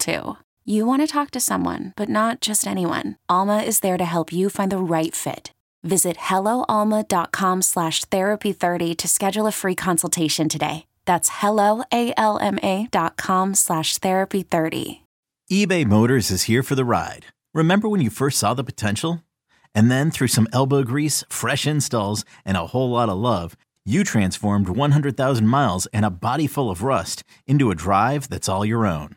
too. You want to talk to someone, but not just anyone. Alma is there to help you find the right fit. Visit helloalma.com slash therapy30 to schedule a free consultation today. That's helloalma.com slash therapy30. eBay Motors is here for the ride. Remember when you first saw the potential? And then through some elbow grease, fresh installs, and a whole lot of love, you transformed 100,000 miles and a body full of rust into a drive that's all your own.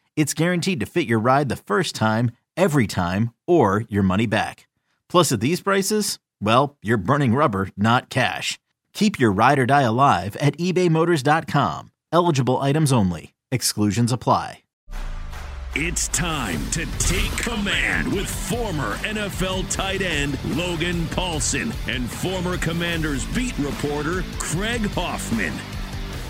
it's guaranteed to fit your ride the first time, every time, or your money back. Plus, at these prices, well, you're burning rubber, not cash. Keep your ride or die alive at ebaymotors.com. Eligible items only. Exclusions apply. It's time to take command with former NFL tight end Logan Paulsen and former Commanders beat reporter Craig Hoffman.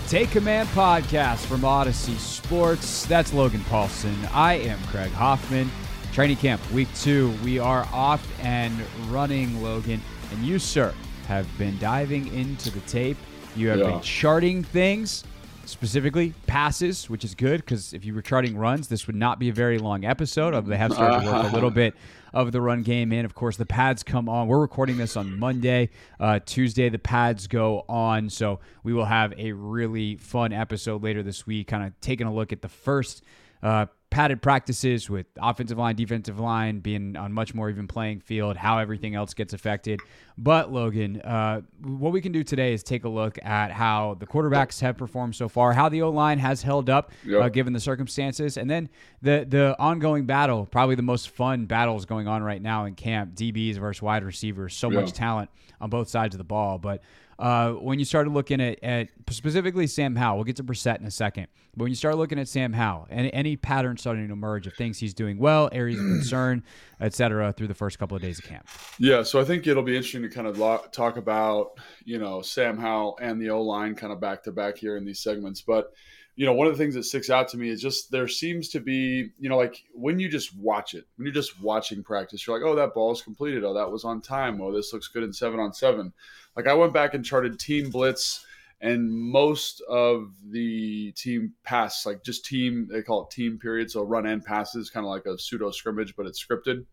Take Command podcast from Audacy Sports. That's Logan Paulsen. I am Craig Hoffman. Training camp week two. We are off and running, Logan. And you, sir, have been diving into the tape. You have Yeah. been charting things, specifically passes, which is good because if you were charting runs, this would not be a very long episode. They have started to work a little bit of the run game in. Of course, the pads come on. We're recording this on Monday. Uh, Tuesday, the pads go on. So we will have a really fun episode later this week, kind of taking a look at the first uh, padded practices with offensive line, defensive line being on much more even playing field, how everything else gets affected. But Logan, uh, what we can do today is take a look at how the quarterbacks have performed so far, how the O line has held up Yep. uh, given the circumstances, and then the the ongoing battle, probably the most fun battles going on right now in camp: DBs versus wide receivers. So Yeah. much talent on both sides of the ball, but. Uh, when you started looking at, at specifically Sam Howell, we'll get to Brissett in a second. But when you start looking at Sam Howell, any, any pattern starting to emerge of things he's doing well, areas of concern, et cetera, through the first couple of days of camp. Yeah, so I think it'll be interesting to kind of lo- talk about, you know, Sam Howell and the O line kind of back to back here in these segments. But, you know, one of the things that sticks out to me is just there seems to be, you know, like when you just watch it, when you're just watching practice, you're like, oh, that ball is completed. Oh, that was on time. Oh, this looks good in seven on seven. Like I went back and charted team blitz and most of the team pass, like just team, they call it team period. So run and passes, kind of like a pseudo scrimmage, but it's scripted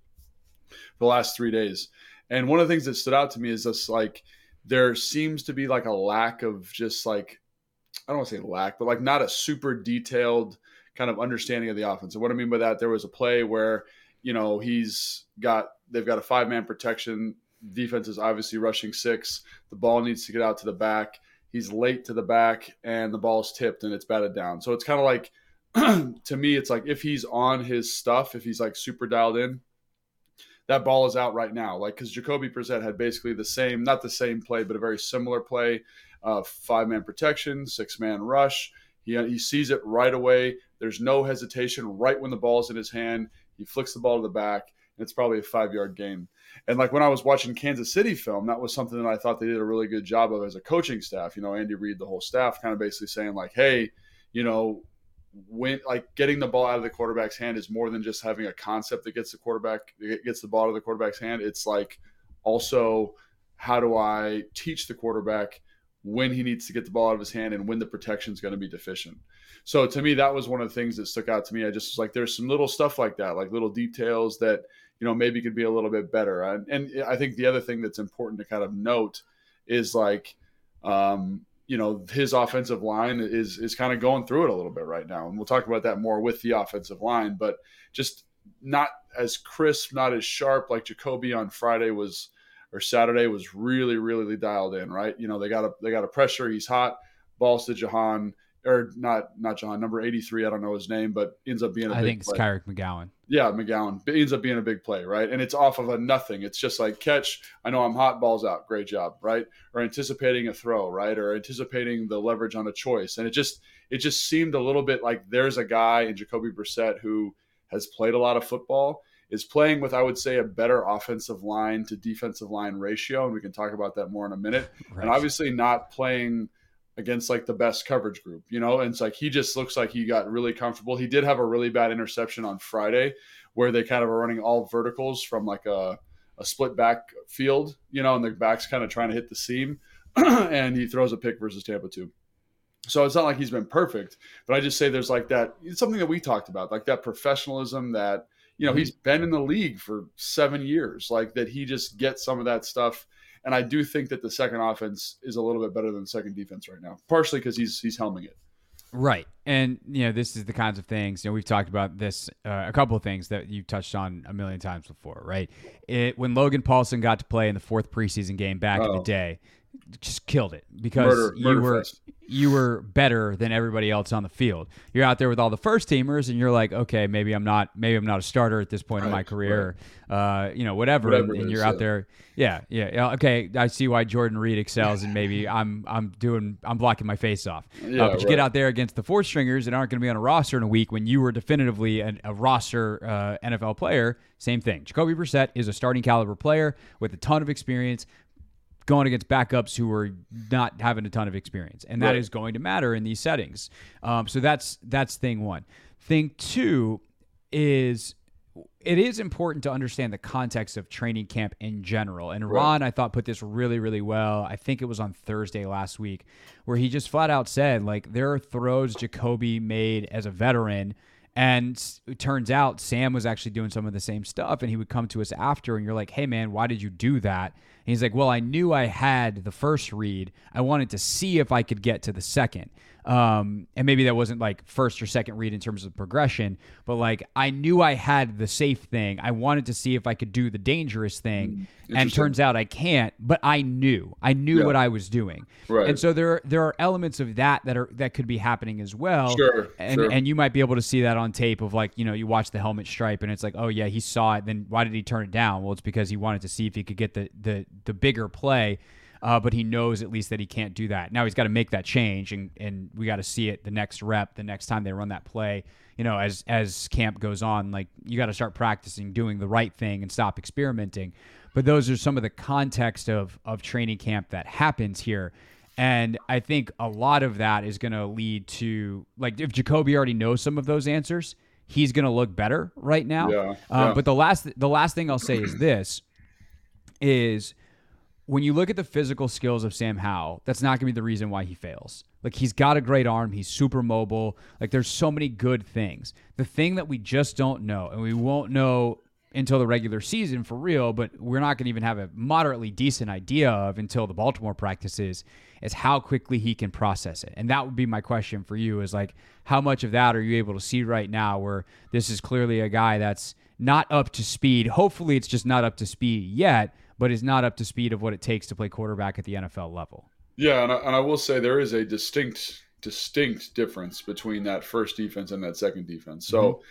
for the last three days. And one of the things that stood out to me is this like there seems to be like a lack of just like I don't want to say lack, but like not a super detailed kind of understanding of the offense. And what I mean by that, there was a play where you know he's got they've got a five man protection. Defense is obviously rushing six. The ball needs to get out to the back. He's late to the back, and the ball's tipped and it's batted down. So it's kind of like to me, it's like if he's on his stuff, if he's like super dialed in, that ball is out right now. Like because Jacoby Brissett had basically the same, not the same play, but a very similar play: uh, five man protection, six man rush. He he sees it right away. There's no hesitation. Right when the ball's in his hand, he flicks the ball to the back, and it's probably a five yard gain. And like when I was watching Kansas City film, that was something that I thought they did a really good job of as a coaching staff. You know, Andy Reid, the whole staff, kind of basically saying like, hey, you know, when like getting the ball out of the quarterback's hand is more than just having a concept that gets the quarterback gets the ball out of the quarterback's hand. It's like also how do I teach the quarterback when he needs to get the ball out of his hand and when the protection is going to be deficient. So to me, that was one of the things that stuck out to me. I just was like, there's some little stuff like that, like little details that you know maybe could be a little bit better. And, and I think the other thing that's important to kind of note is like, um, you know his offensive line is is kind of going through it a little bit right now, and we'll talk about that more with the offensive line. But just not as crisp, not as sharp like Jacoby on Friday was or Saturday was really really dialed in. Right, you know they got a they got a pressure. He's hot. Balls to Jahan or not not John number 83 I don't know his name but ends up being a I think it's play. Kyric McGowan. Yeah, McGowan it ends up being a big play, right? And it's off of a nothing. It's just like catch. I know I'm hot, balls out, great job, right? Or anticipating a throw, right? Or anticipating the leverage on a choice, and it just it just seemed a little bit like there's a guy in Jacoby Brissett who has played a lot of football, is playing with I would say a better offensive line to defensive line ratio, and we can talk about that more in a minute. Right. And obviously not playing against like the best coverage group, you know? And it's like he just looks like he got really comfortable. He did have a really bad interception on Friday where they kind of are running all verticals from like a, a split back field, you know, and the back's kind of trying to hit the seam. and he throws a pick versus Tampa two. So it's not like he's been perfect, but I just say there's like that. It's something that we talked about, like that professionalism that, you know, mm-hmm. he's been in the league for seven years, like that he just gets some of that stuff and I do think that the second offense is a little bit better than the second defense right now, partially because he's he's helming it. Right. And, you know, this is the kinds of things, you know, we've talked about this, uh, a couple of things that you've touched on a million times before, right? It, when Logan Paulsen got to play in the fourth preseason game back in the Oh. day, just killed it because Murder- you murder were fest. you were better than everybody else on the field. You're out there with all the first teamers, and you're like, okay, maybe I'm not, maybe I'm not a starter at this point in my Right, career, uh, you know, whatever. Whatever and, and you're out yeah. there, yeah, yeah, yeah, okay. I see why Jordan Reed excels, and maybe I'm, I'm doing, I'm blocking my face off. Yeah, uh, but you right. get out there against the four stringers that aren't going to be on a roster in a week when you were definitively an, a roster uh, NFL player. Same thing. Jacoby Brissett is a starting caliber player with a ton of experience going against backups who are not having a ton of experience, and that is Right. going to matter in these settings. Um, so that's that's thing one. Thing two is it is important to understand the context of training camp in general. And Ron, I thought, put this really, really well. I think it was on Thursday last week, where he just flat out said, like, there are throws Jacoby made as a veteran. And it turns out Sam was actually doing some of the same stuff. And he would come to us after, and you're like, hey, man, why did you do that? He's like, well, I knew I had the first read. I wanted to see if I could get to the second. Um, and maybe that wasn't like first or second read in terms of progression, but like I knew I had the safe thing. I wanted to see if I could do the dangerous thing. and turns out I can't, but I knew. I knew Yeah. what I was doing. Right. And so there there are elements of that that are that could be happening as well. Sure, And sure. and you might be able to see that on tape of like, you know, you watch the helmet stripe and it's like, oh yeah, he saw it. Then why did he turn it down? Well, it's because he wanted to see if he could get the the the bigger play. Uh, but he knows at least that he can't do that. Now he's got to make that change, and, and we got to see it the next rep, the next time they run that play. You know, as as camp goes on, like you got to start practicing doing the right thing and stop experimenting. But those are some of the context of of training camp that happens here. And I think a lot of that is going to lead to like if Jacoby already knows some of those answers, he's going to look better right now. Yeah, Uh, yeah. But the last the last thing I'll say is this: is when you look at the physical skills of Sam Howell, that's not going to be the reason why he fails. Like he's got a great arm, he's super mobile. Like there's so many good things. The thing that we just don't know, and we won't know until the regular season for real, but we're not going to even have a moderately decent idea of until the Baltimore practices is how quickly he can process it. And that would be my question for you is like how much of that are you able to see right now where this is clearly a guy that's not up to speed. Hopefully it's just not up to speed yet, but is not up to speed of what it takes to play quarterback at the NFL level. Yeah, and I, and I will say there is a distinct distinct difference between that first defense and that second defense. So,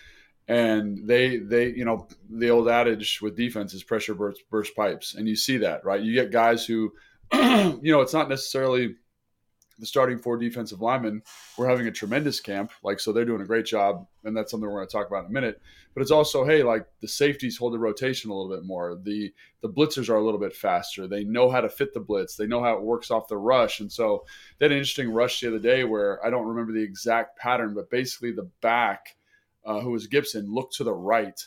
mm-hmm. and they they you know the old adage with defense is pressure burst, burst pipes, and you see that right. You get guys who, you know, it's not necessarily the starting four defensive linemen. We're having a tremendous camp, like so they're doing a great job, and that's something we're going to talk about in a minute. But it's also hey, like the safeties hold the rotation a little bit more. The the blitzers are a little bit faster. They know how to fit the blitz. They know how it works off the rush. And so they had an interesting rush the other day where I don't remember the exact pattern, but basically the back, uh, who was Gibson, looked to the right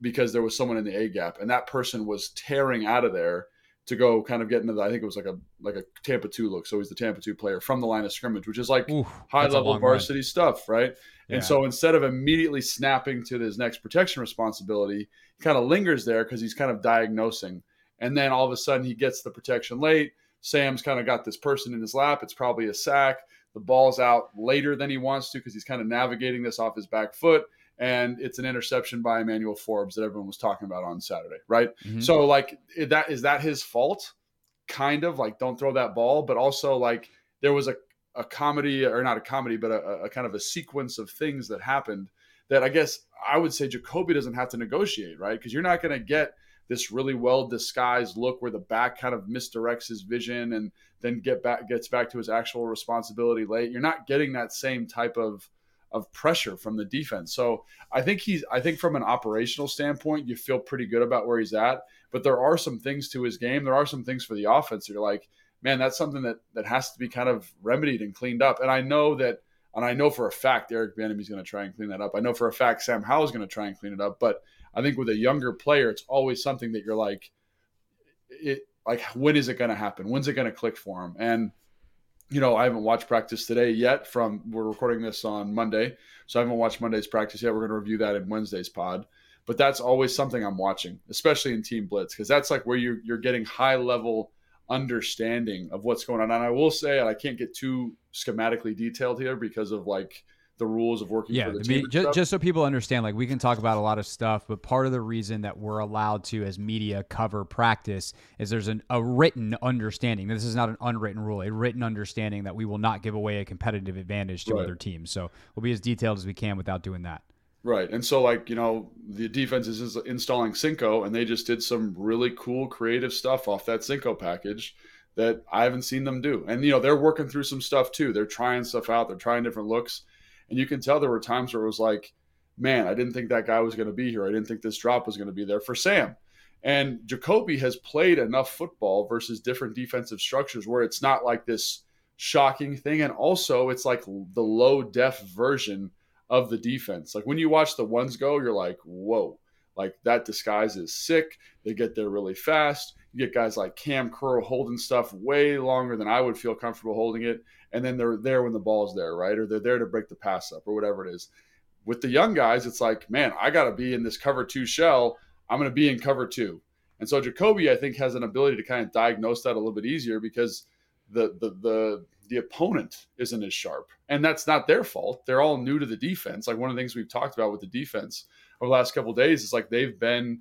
because there was someone in the A gap, and that person was tearing out of there to go kind of get into the. I think it was like a like a Tampa two look. So he's the Tampa two player from the line of scrimmage, which is like Oof, high level long run. varsity stuff, right? Yeah. And so instead of immediately snapping to his next protection responsibility, he kind of lingers there because he's kind of diagnosing. And then all of a sudden he gets the protection late, Sam's kind of got this person in his lap. It's probably a sack. The ball's out later than he wants to because he's kind of navigating this off his back foot. And it's an interception by Emmanuel Forbes that everyone was talking about on Saturday, right? Mm-hmm. So, like, that is that his fault? Kind of like, don't throw that ball, but also like there was a a comedy or not a comedy, but a, a, kind of a sequence of things that happened that I guess I would say Jacoby doesn't have to negotiate, right? Because you're not going to get this really well disguised look where the back kind of misdirects his vision and then get back gets back to his actual responsibility late. You're not getting that same type of of pressure from the defense. So I think he's I think from an operational standpoint, you feel pretty good about where he's at. But there are some things to his game. There are some things for the offense. You're like, man, that's something that that has to be kind of remedied and cleaned up. And I know that, and I know for a fact Eric Bieniemy's going to try and clean that up. I know for a fact Sam Howell is going to try and clean it up. But I think with a younger player, it's always something that you're like, it like when is it going to happen? When's it going to click for him? And you know, I haven't watched practice today yet. From we're recording this on Monday, so I haven't watched Monday's practice yet. We're going to review that in Wednesday's pod. But that's always something I'm watching, especially in team blitz, because that's like where you're you're getting high level understanding of what's going on. And I will say, and I can't get too schematically detailed here because of like the rules of working yeah, for the team. just, just so people understand, like we can talk about a lot of stuff, but part of the reason that we're allowed to, as media, cover practice is there's an, a written understanding. This is not an unwritten rule, a written understanding that we will not give away a competitive advantage to right. other teams. So we'll be as detailed as we can without doing that. Right. And so, like, you know, the defense is installing Cinco, and they just did some really cool, creative stuff off that Cinco package that I haven't seen them do. And, you know, they're working through some stuff too. They're trying stuff out, they're trying different looks. And you can tell there were times where it was like, man, I didn't think that guy was going to be here. I didn't think this drop was going to be there for Sam. And Jacoby has played enough football versus different defensive structures where it's not like this shocking thing. And also, it's like the low def version of the defense. Like when you watch the ones go, you're like, whoa, like that disguise is sick. They get there really fast. You get guys like Cam Curl holding stuff way longer than I would feel comfortable holding it. And then they're there when the ball's there, right? Or they're there to break the pass up or whatever it is. With the young guys, it's like, man, I got to be in this cover two shell. I'm going to be in cover two. And so Jacoby, I think, has an ability to kind of diagnose that a little bit easier because the the the the opponent isn't as sharp. And that's not their fault. They're all new to the defense. Like one of the things we've talked about with the defense over the last couple days is like they've been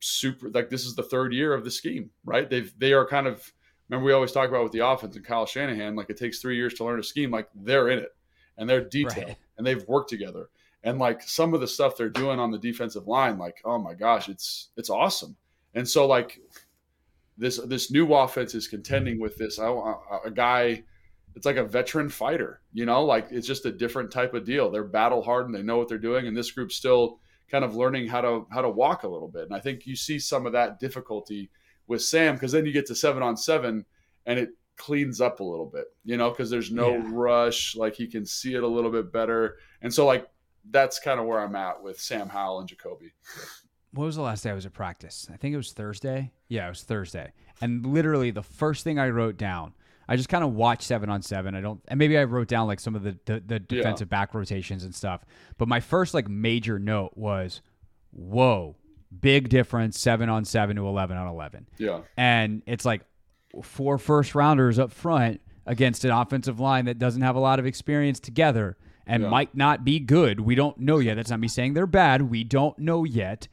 super like this is the third year of the scheme, right? They've they are kind of remember we always talk about with the offense and Kyle Shanahan, like it takes three years to learn a scheme, like they're in it and they're detailed right. and they've worked together. And like some of the stuff they're doing on the defensive line, like, oh my gosh, it's it's awesome. And so like this this new offense is contending with this a, a guy it's like a veteran fighter, you know, like it's just a different type of deal. They're battle hardened, they know what they're doing, and this group's still kind of learning how to how to walk a little bit. And I think you see some of that difficulty with Sam because then you get to seven on seven and it cleans up a little bit, you know, because there's no yeah. rush, like he can see it a little bit better. And so like that's kind of where I'm at with Sam Howell and Jacoby. What was the last day I was at practice? I think it was Thursday. Yeah, it was Thursday. And literally the first thing I wrote down I just kind of watched seven on seven. I don't, and maybe I wrote down like some of the the, the defensive yeah. back rotations and stuff. But my first like major note was, whoa, big difference seven on seven to eleven on eleven. Yeah, and it's like four first rounders up front against an offensive line that doesn't have a lot of experience together and yeah. might not be good. We don't know yet. That's not me saying they're bad. We don't know yet.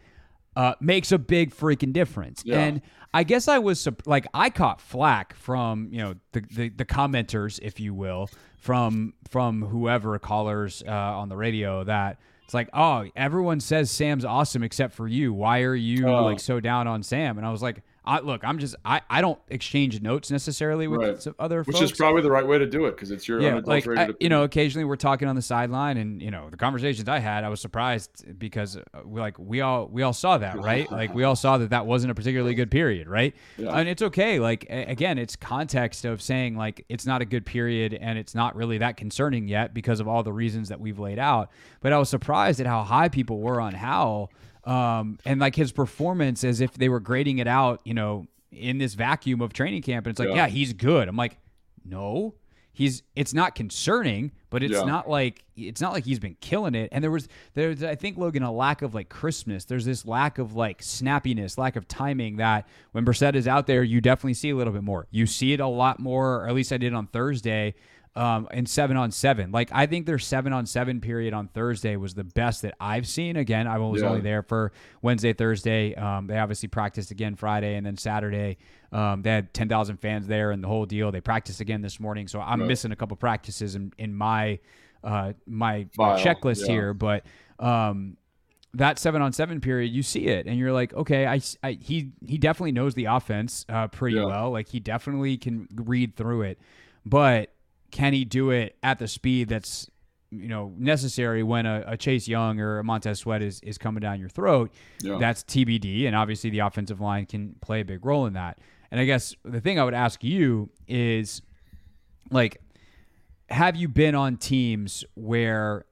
Uh, makes a big freaking difference. Yeah. And I guess I was like I caught flack from you know the, the, the commenters, if you will, from from whoever callers uh, on the radio that it's like oh everyone says Sam's awesome except for you. Why are you uh, like so down on Sam? And I was like I, look, I'm just I, I don't exchange notes necessarily with right. other which folks. is probably the right way to do it because it's your yeah, like I, you know occasionally we're talking on the sideline and you know the conversations I had I was surprised because uh, we like we all we all saw that right like we all saw that that wasn't a particularly good period right yeah. and it's okay like again it's context of saying like it's not a good period and it's not really that concerning yet because of all the reasons that we've laid out but I was surprised at how high people were on Howell um, and like his performance as if they were grading it out, you know, in this vacuum of training camp. And it's like, yeah, yeah he's good. I'm like, no, he's it's not concerning, but it's Yeah. not like it's not like he's been killing it. And there was there's I think Logan a lack of like crispness. There's this lack of like snappiness, lack of timing that when Brissett is out there, you definitely see a little bit more. You see it a lot more, or at least I did on Thursday. Um, in seven on seven, like I think their seven on seven period on Thursday was the best that I've seen. Again, I was Yeah. only there for Wednesday, Thursday. Um, they obviously practiced again Friday, and then Saturday um, they had ten thousand fans there and the whole deal. They practiced again this morning, so I'm Right. missing a couple practices in, in my uh, my, my File, checklist yeah. here, but um, that seven on seven period, you see it, and you're like, okay, I, I- he he definitely knows the offense uh, pretty Yeah. well. Like he definitely can read through it, but can he do it at the speed that's you know necessary when a, a Chase Young or a Montez Sweat is is coming down your throat? Yeah. That's TBD, and obviously the offensive line can play a big role in that. And I guess the thing I would ask you is, like, have you been on teams where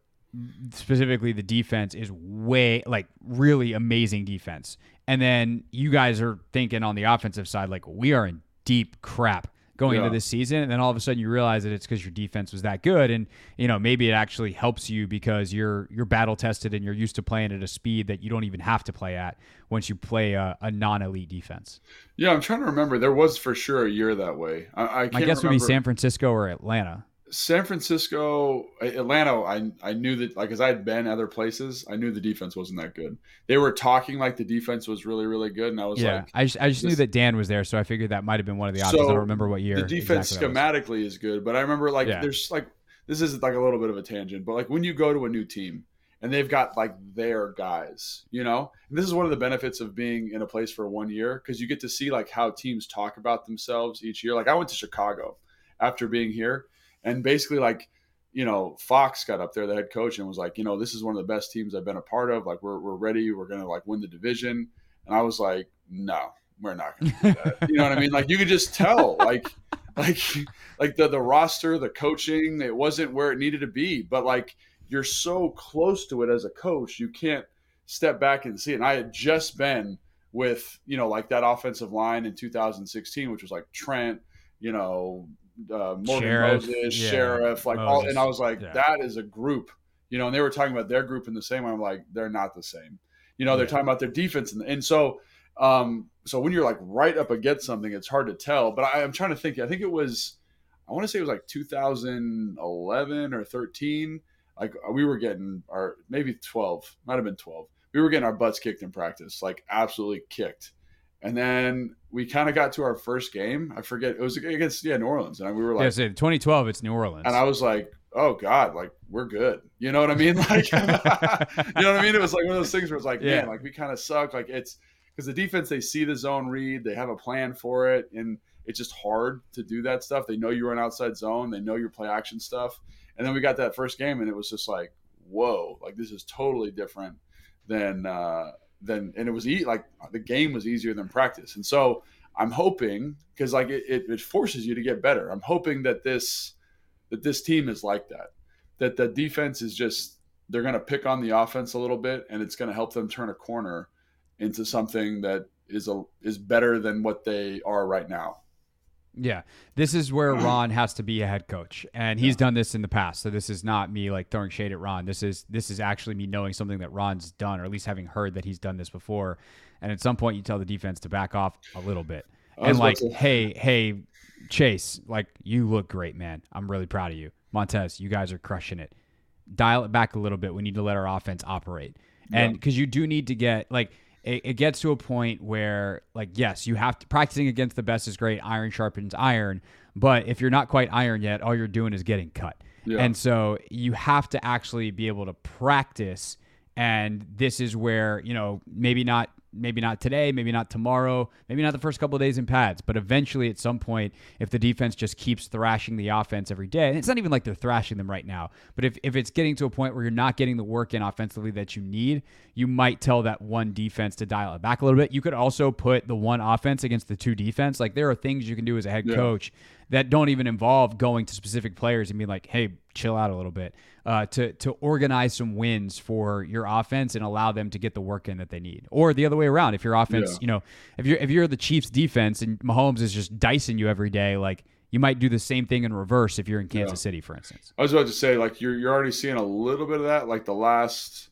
specifically the defense is way like really amazing defense and then you guys are thinking on the offensive side like we are in deep crap going Yeah. into this season and then all of a sudden you realize that it's because your defense was that good and you know maybe it actually helps you because you're you're battle tested and you're used to playing at a speed that you don't even have to play at once you play a, a non-elite defense Yeah, I'm trying to remember. There was for sure a year that way. I, I my guess would be san francisco or atlanta San Francisco, Atlanta. I I knew that like as I had been other places, I knew the defense wasn't that good. They were talking like the defense was really really good, and I was yeah like, i just, I just knew that dan was there so i figured that might have been one of the options i don't remember what year the defense exactly schematically is good, but I remember like Yeah. there's like this is like a little bit of a tangent, but like when you go to a new team and they've got like their guys, you know, and this is one of the benefits of being in a place for one year because you get to see like how teams talk about themselves each year. Like I went to Chicago after being here, and basically like you know Fox got up there, the head coach, and was like, you know, this is one of the best teams I've been a part of. Like we're we're ready, we're gonna like win the division, and I was like, no, we're not gonna do that. you know what I mean? Like you could just tell, like like like the the roster, the coaching, it wasn't where it needed to be. But like you're so close to it as a coach, you can't step back and see it. And I had just been with, you know, like that offensive line in 2016, which was like Trent, you know, uh, Morgan Scherff, Moses, yeah, Scherff, like all, and I was like, yeah. that is a group, you know, and they were talking about their group in the same way. I'm like, they're not the same. You know, they're talking about their defense. And, and so, um, so when you're like right up against something, it's hard to tell. But I, I'm trying to think. I think it was, I want to say it was like 2011 or 13. Like we were getting our maybe 12, might have been 12. We were getting our butts kicked in practice, like absolutely kicked. And then we kind of got to our first game. I forget it was against yeah New Orleans, and we were like, yeah, so 2012, it's New Orleans. and I was like, oh God, like we're good. You know what I mean? Like, you know what I mean? It was like one of those things where it's like, Yeah. man, like we kind of suck. Like it's because the defense, they see the zone read, they have a plan for it, and it's just hard to do that stuff. They know you're an outside zone, they know your play action stuff. And then we got that first game, and it was just like, whoa, like this is totally different than uh than and it was e- like the game was easier than practice. And so I'm hoping because like it, it, it forces you to get better. I'm hoping that this that this team is like that. That the defense is just they're going to pick on the offense a little bit, and it's going to help them turn a corner into something that is a is better than what they are right now. Yeah, this is where Ron has to be a head coach, and he's done this in the past. So this is not me like throwing shade at Ron. This is this is actually me knowing something that Ron's done, or at least having heard that he's done this before. And at some point, you tell the defense to back off a little bit, and like, to- hey, hey, Chase, like you look great, man. I'm really proud of you, Montez. You guys are crushing it. Dial it back a little bit. We need to let our offense operate, and because you do need to get like it, it gets to a point where like yes you have to practicing against the best is great. Iron sharpens iron. But if you're not quite iron yet all you're doing is getting cut. Yeah. and so you have to actually be able to practice. And this is where you know maybe not maybe not today maybe not tomorrow maybe not the first couple of days in pads but eventually at some point if the defense just keeps thrashing the offense every day and it's not even like they're thrashing them right now but if, if it's getting to a point where you're not getting the work in offensively that you need you might tell that one defense to dial it back a little bit you could also put the one offense against the two defense like there are things you can do as a head Yeah. coach that don't even involve going to specific players and being like, "Hey, chill out a little bit," uh, to to organize some wins for your offense and allow them to get the work in that they need. Or the other way around, if your offense, Yeah. you know, if you're if you're the Chiefs defense and Mahomes is just dicing you every day, like you might do the same thing in reverse if you're in Kansas yeah. City, for instance. I was about to say, like you're you're already seeing a little bit of that, like the last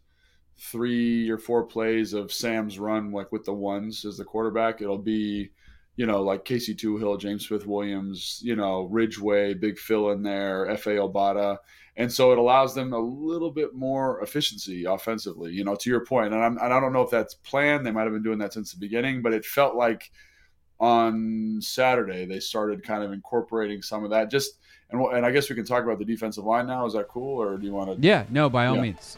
three or four plays of Sam's run, like with the ones as the quarterback, it'll be, you know, like Casey Toohill, James Smith Williams, you know, Ridgeway, Big Phil in there, Efe Obada. And so it allows them a little bit more efficiency offensively, you know, to your point. And, I'm, and I don't know if that's planned. They might have been doing that since the beginning, but it felt like on Saturday they started kind of incorporating some of that. Just and, and I guess we can talk about the defensive line now. Is that cool, or do you want to? Yeah, no, by all yeah. means.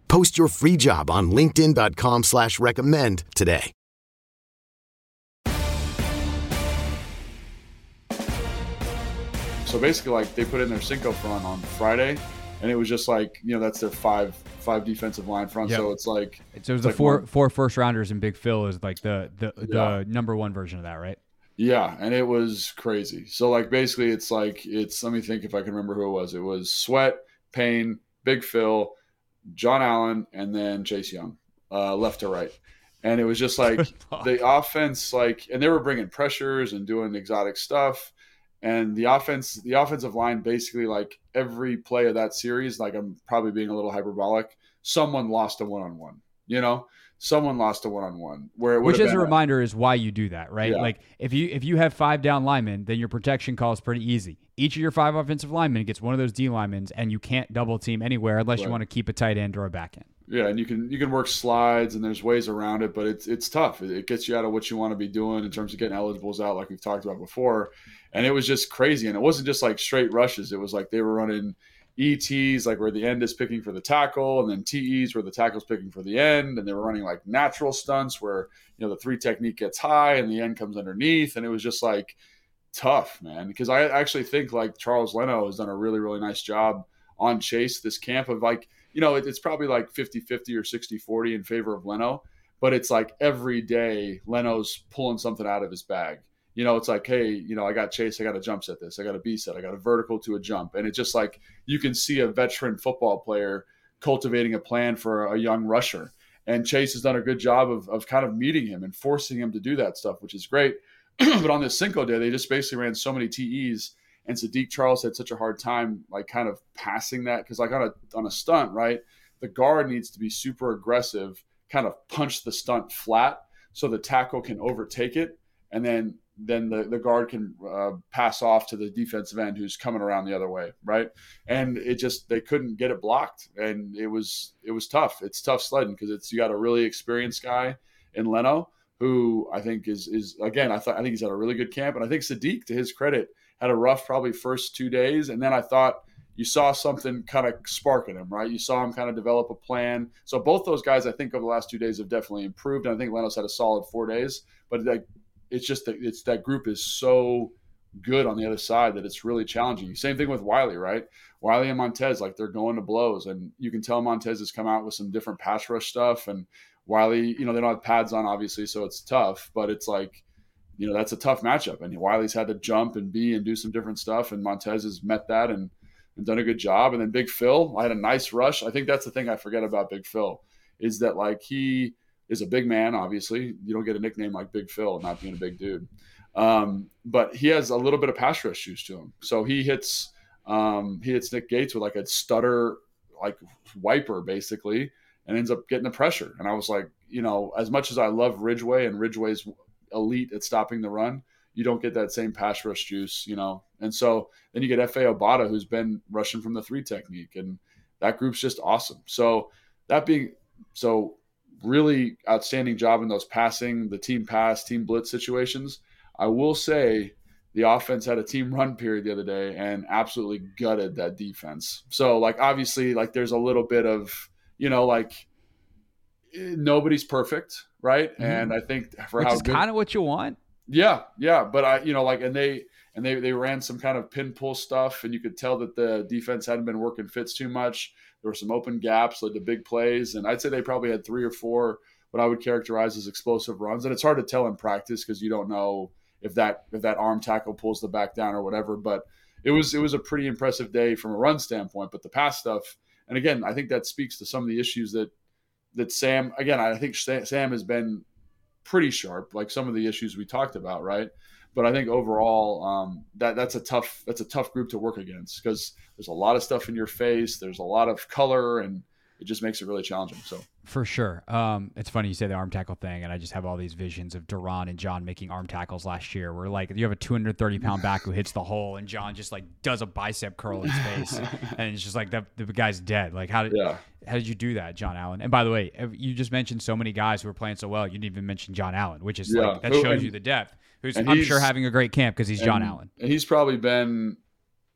Post your free job on LinkedIn.com slash recommend today. So basically like they put in their Cinco front on Friday and it was just like, you know, that's their five five defensive line front. Yep. So it's like So it was the like four first rounders and Big Phil is like the the, yeah. the number one version of that, right? Yeah, and it was crazy. So like basically it's like it's let me think if I can remember who it was. It was Sweat, Payne, Big Phil, John Allen, and then Chase Young, uh, left to right. And it was just like the offense, like, and they were bringing pressures and doing exotic stuff. And the offense, the offensive line, basically like every play of that series, like I'm probably being a little hyperbolic. Someone lost a one on one, you know someone lost a one-on-one where it which as a reminder is why you do that right? Yeah. like if you if you have five down linemen then your protection call is pretty easy. Each of your five offensive linemen gets one of those d linemen and you can't double team anywhere unless right. you want to keep a tight end or a back end. Yeah and you can you can work slides and there's ways around it but it's it's tough. It, it gets you out of what you want to be doing in terms of getting eligibles out like we've talked about before. And it was just crazy and it wasn't just like straight rushes. It was like they were running ETs, like where the end is picking for the tackle, and then TEs where the tackle's picking for the end, and they were running like natural stunts where you know the three technique gets high and the end comes underneath, and it was just like tough, man. Because I actually think like Charles Leno has done a really really nice job on Chase this camp of like you know it, it's probably like 50-50 or 60-40 in favor of Leno, but it's like every day Leno's pulling something out of his bag you know, it's like, hey, you know, I got chase, I got a jump set this, I got a B set, I got a vertical to a jump. And it's just like you can see a veteran football player cultivating a plan for a young rusher. And Chase has done a good job of, of kind of meeting him and forcing him to do that stuff, which is great. but on this Cinco day, they just basically ran so many TEs. And Saahdiq Charles had such a hard time, like kind of passing that. Cause like on a, on a stunt, right? The guard needs to be super aggressive, kind of punch the stunt flat so the tackle can overtake it. And then then the, the guard can uh, pass off to the defensive end who's coming around the other way, right? And it just they couldn't get it blocked, and it was it was tough. It's tough sledding because it's you got a really experienced guy in Leno who I think is is again I thought I think he's had a really good camp, and I think Saahdiq to his credit had a rough probably first two days, and then I thought you saw something kind of spark in him, right? You saw him kind of develop a plan. So both those guys, I think, over the last two days have definitely improved. And I think Leno's had a solid four days, but like it's just that it's that group is so good on the other side that it's really challenging. Same thing with Wylie, right? Wylie and Montez, like they're going to blows, and you can tell Montez has come out with some different pass rush stuff, and Wylie, you know, they don't have pads on obviously, so it's tough, but it's like you know that's a tough matchup. And Wylie's had to jump and be and do some different stuff, and Montez has met that and, and done a good job. And then Big Phil, I had a nice rush. I think that's the thing I forget about Big Phil is that like he is a big man. Obviously, you don't get a nickname like Big Phil not being a big dude. Um, but he has a little bit of pass rush juice to him. So he hits um, he hits Nick Gates with like a stutter like wiper basically, and ends up getting the pressure. And I was like, you know, as much as I love Ridgeway and Ridgeway's elite at stopping the run, you don't get that same pass rush juice, you know. And so then you get Efe Obada, who's been rushing from the three technique, and that group's just awesome. So that being so really outstanding job in those passing, the team pass, team blitz situations. I will say the offense had a team run period the other day and absolutely gutted that defense. So like obviously like there's a little bit of, you know, like nobody's perfect, right? Mm-hmm. And I think for Which how is kind of what you want. Yeah, yeah, but I, you know, like, and they and they they ran some kind of pin pull stuff, and you could tell that the defense hadn't been working fits too much. There were some open gaps, led to big plays, and I'd say they probably had three or four what I would characterize as explosive runs. And it's hard to tell in practice because you don't know if that if that arm tackle pulls the back down or whatever. But it was it was a pretty impressive day from a run standpoint. But the pass stuff, and again, I think that speaks to some of the issues that that Sam. Again, I think Sam has been pretty sharp, like some of the issues we talked about, right? But I think overall, um, that that's a tough that's a tough group to work against because there's a lot of stuff in your face, there's a lot of color, and it just makes it really challenging. So for sure, um, it's funny you say the arm tackle thing, and I just have all these visions of Daron and John making arm tackles last year. Where like you have a 230 pound back who hits the hole, and John just like does a bicep curl in space, and it's just like the, the guy's dead. Like how did yeah. how did you do that, John Allen? And by the way, you just mentioned so many guys who are playing so well. You didn't even mention John Allen, which is yeah. like that shows and, you the depth. Who's I'm sure having a great camp because he's and, John Allen. And he's probably been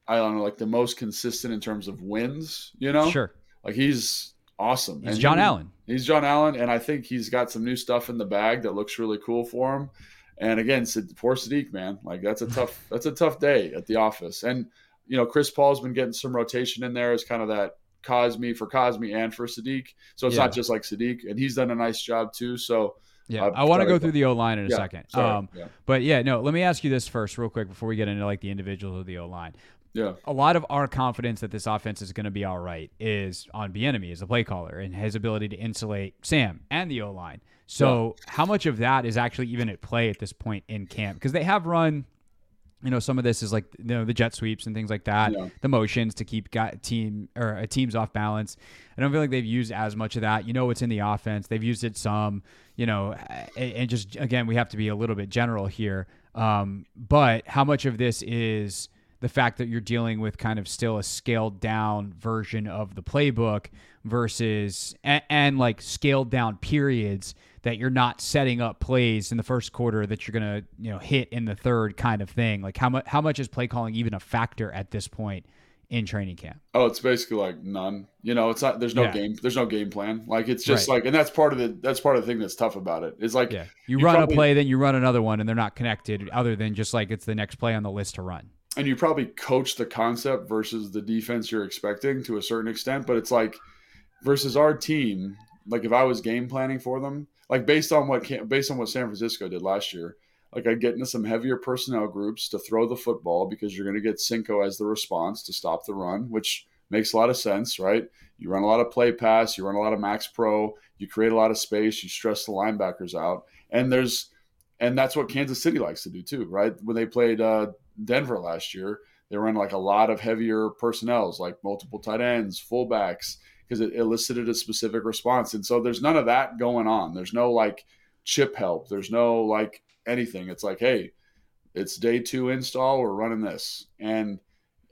I don't know like the most consistent in terms of wins. You know, sure. Like he's awesome. He's and John he, Allen. He's John Allen, and I think he's got some new stuff in the bag that looks really cool for him. And again, poor Saahdiq, man, like that's a tough that's a tough day at the office. And you know, Chris Paul's been getting some rotation in there as kind of that Cosmi for Cosmi and for Saahdiq. So it's yeah. not just like Saahdiq, and he's done a nice job too. So yeah, uh, I want to go through the O line in a yeah, second. Um, yeah. But yeah, no, let me ask you this first, real quick, before we get into like the individuals of the O line. Yeah. A lot of our confidence that this offense is going to be all right is on Bieniemy as a play caller and his ability to insulate Sam and the O line. So, yeah. how much of that is actually even at play at this point in camp? Because they have run, you know, some of this is like you know the jet sweeps and things like that, yeah. the motions to keep got team or a teams off balance. I don't feel like they've used as much of that. You know, it's in the offense. They've used it some. You know, and just again, we have to be a little bit general here. Um, but how much of this is the fact that you're dealing with kind of still a scaled down version of the playbook versus and, and, like scaled down periods that you're not setting up plays in the first quarter that you're gonna you know hit in the third kind of thing like how much how much is play calling even a factor at this point in training camp oh it's basically like none you know it's not there's no yeah. game there's no game plan like it's just right. like and that's part of the that's part of the thing that's tough about it it's like yeah. you, you run probably, a play then you run another one and they're not connected other than just like it's the next play on the list to run and you probably coach the concept versus the defense you're expecting to a certain extent. But it's like versus our team, like if I was game planning for them, like based on what based on what San Francisco did last year, like I'd get into some heavier personnel groups to throw the football because you're going to get Cinco as the response to stop the run, which makes a lot of sense, right? You run a lot of play pass, you run a lot of max pro, you create a lot of space, you stress the linebackers out, and there's and that's what Kansas City likes to do too, right? When they played uh, Denver last year, they ran like a lot of heavier personnels, like multiple tight ends, fullbacks, because it elicited a specific response. And so there's none of that going on. There's no like chip help. There's no like anything. It's like, hey, it's day two install. We're running this. And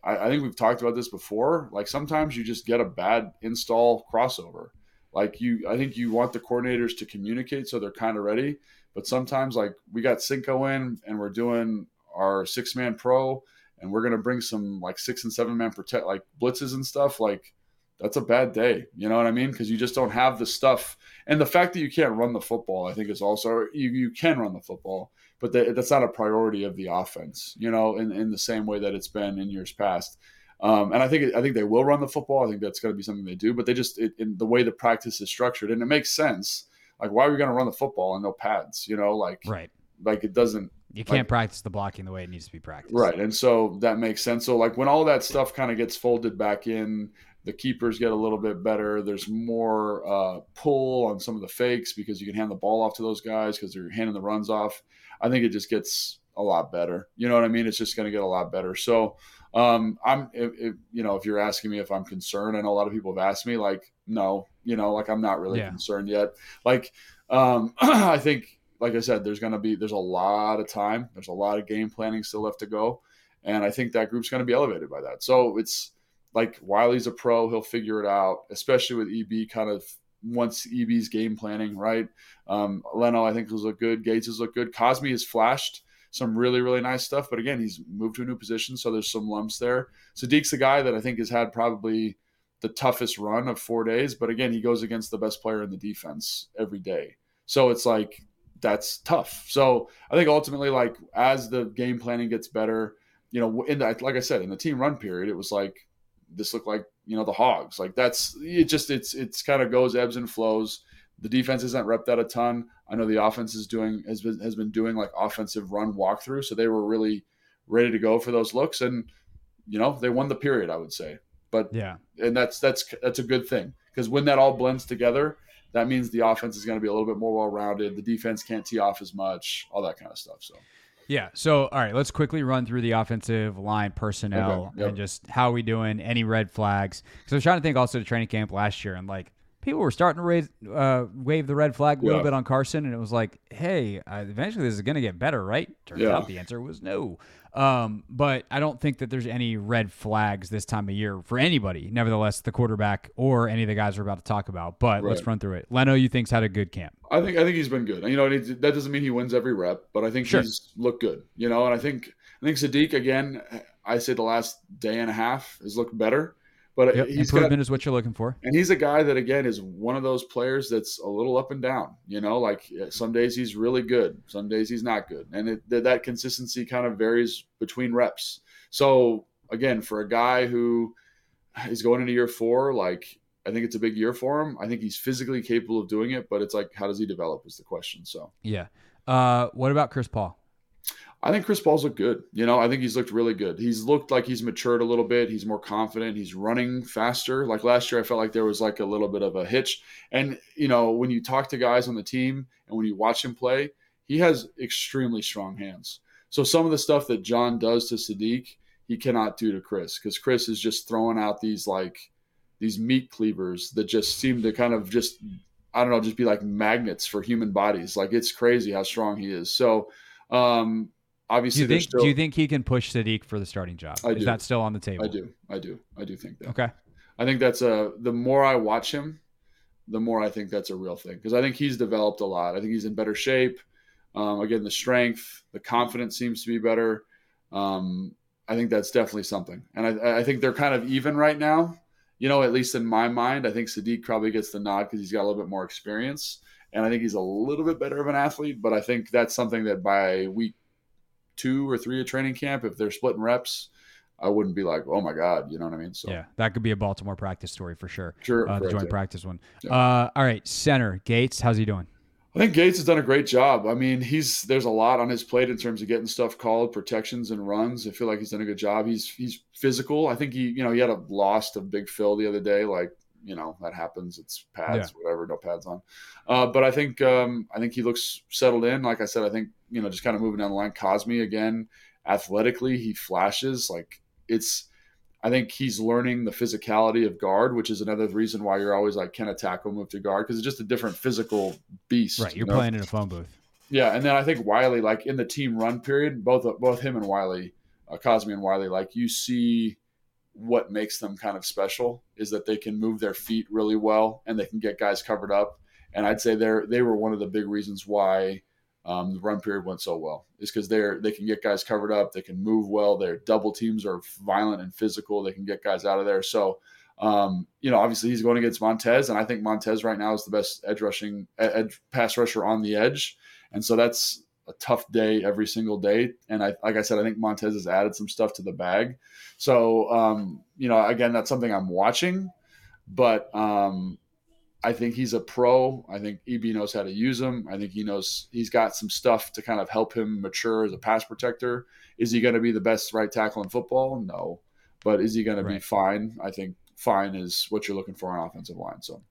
I, I think we've talked about this before. Like sometimes you just get a bad install crossover. Like you, I think you want the coordinators to communicate so they're kind of ready. But sometimes, like we got Cinco in and we're doing our six man pro and we're going to bring some like six and seven man protect like blitzes and stuff like that's a bad day you know what i mean because you just don't have the stuff and the fact that you can't run the football i think is also you, you can run the football but the, that's not a priority of the offense you know in, in the same way that it's been in years past um, and I think I think they will run the football. I think that's going to be something they do. But they just it, in the way the practice is structured, and it makes sense. Like, why are we going to run the football and no pads? You know, like right, like it doesn't You can't Like- practice the blocking the way it needs to be practiced. Right. And so that makes sense. So like when all that stuff kind of gets folded back in, the keepers get a little bit better. There's more uh, pull on some of the fakes because you can hand the ball off to those guys because they're handing the runs off. I think it just gets a lot better. You know what I mean? It's just going to get a lot better. So um, I'm, if, if, you know, if you're asking me if I'm concerned, I know a lot of people have asked me, like, no, you know, like I'm not really Yeah. concerned yet. Like, um, I think, like I said, there's going to be, there's a lot of time. There's a lot of game planning still left to go. And I think that group's going to be elevated by that. So it's like Wylie's a pro. He'll figure it out, especially with EB kind of once EB's game planning, right? Um, Leno, I think, has looked good. Gates has looked good. Cosmi has flashed some really, really nice stuff. But again, he's moved to a new position. So there's some lumps there. Saahdiq's the guy that I think has had probably the toughest run of four days. But again, he goes against the best player in the defense every day. So it's like, that's tough. So I think ultimately, like as the game planning gets better, you know, in the, like I said, in the team run period, it was like this looked like you know the Hogs. Like that's it. Just it's it's kind of goes ebbs and flows. The defense isn't repped that a ton. I know the offense is doing has been has been doing like offensive run walkthrough, so they were really ready to go for those looks, and you know they won the period. I would say, but Yeah. and that's that's that's a good thing because when that all blends together, that means the offense is going to be a little bit more well rounded. The defense can't tee off as much, all that kind of stuff. So Yeah. So, all right, let's quickly run through the offensive line personnel Okay, yep. and just how we doing. Any red flags? Because I was trying to think also to training camp last year, and like people were starting to raise, uh, wave the red flag a little Yeah. bit on Carson, and it was like, hey, uh, eventually this is going to get better, right? Turns Yeah. out the answer was no. Um, but I don't think that there's any red flags this time of year for anybody. Nevertheless, the quarterback or any of the guys we're about to talk about. But let's run through it. Leno, you think's had a good camp. I think I think he's been good. You know, that doesn't mean he wins every rep, but I think Sure. he's looked good. You know, and I think I think Saahdiq again. I say the last day and a half has looked better, but Yep. he's Improvement got is what you're looking for. and he's a guy that again is one of those players that's a little up and down. You know, like some days he's really good, some days he's not good, and it, that that consistency kind of varies between reps. So again, for a guy who is going into year four, like I think it's a big year for him. I think he's physically capable of doing it, but it's like how does he develop is the question. So Yeah. Uh, what about Chris Paul? I think Chris Paul's looked good. You know, I think he's looked really good. He's looked like he's matured a little bit. He's more confident. He's running faster. Like last year, I felt like there was like a little bit of a hitch. And, you know, when you talk to guys on the team and when you watch him play, he has extremely strong hands. So some of the stuff that John does to Saahdiq, he cannot do to Chris because Chris is just throwing out these like these meat cleavers that just seem to kind of just I don't know, just be like magnets for human bodies. Like it's crazy how strong he is. So um Do you think? still do you think he can push Saahdiq for the starting job? I Is do. that still on the table? I do. I do. I do think that. Okay. I think that's a the more I watch him, the more I think that's a real thing because I think he's developed a lot. I think he's in better shape. Um, again, the strength, the confidence seems to be better. Um, I think that's definitely something, and I, I think they're kind of even right now. You know, at least in my mind, I think Saahdiq probably gets the nod because he's got a little bit more experience, and I think he's a little bit better of an athlete. But I think that's something that by week two or three of training camp, if they're splitting reps, I wouldn't be like, oh my god, you know what I mean? So Yeah, that could be a Baltimore practice story for sure. Sure, uh, the joint yeah. practice one. Yeah. Uh, all right, center Gates. How's he doing? I think Gates has done a great job. I mean, he's there's a lot on his plate in terms of getting stuff called, protections and runs. I feel like he's done a good job. He's he's physical. I think he you know he had a loss to Big Phil the other day. Like you know that happens. It's pads, whatever, no pads on. Uh, but I think um, I think he looks settled in. Like I said, I think you know just kind of moving down the line. Cosmi again, athletically, he flashes. Like it's. I think he's learning the physicality of guard, which is another reason why you're always like, can a tackle move to guard? Because it's just a different physical beast. Right, you you're know? playing in a phone booth. Yeah, and then I think Wylie, like in the team run period, both both him and Wylie, uh, Cosmi and Wiley, like you see what makes them kind of special is that they can move their feet really well and they can get guys covered up. And I'd say they're they were one of the big reasons why um, the run period went so well is because they're they can get guys covered up, they can move well. Their double teams are violent and physical. They can get guys out of there. So um, you know, obviously he's going against Montez, and I think Montez right now is the best edge rushing edge pass rusher on the edge, and so that's a tough day every single day. And I, like I said, I think Montez has added some stuff to the bag. So um, you know, again, that's something I'm watching, but um, I think he's a pro. I think EB knows how to use him. I think he knows he's got some stuff to kind of help him mature as a pass protector. Is he going to be the best right tackle in football? No. But is he going to be fine? I think fine is what you're looking for on offensive line. So,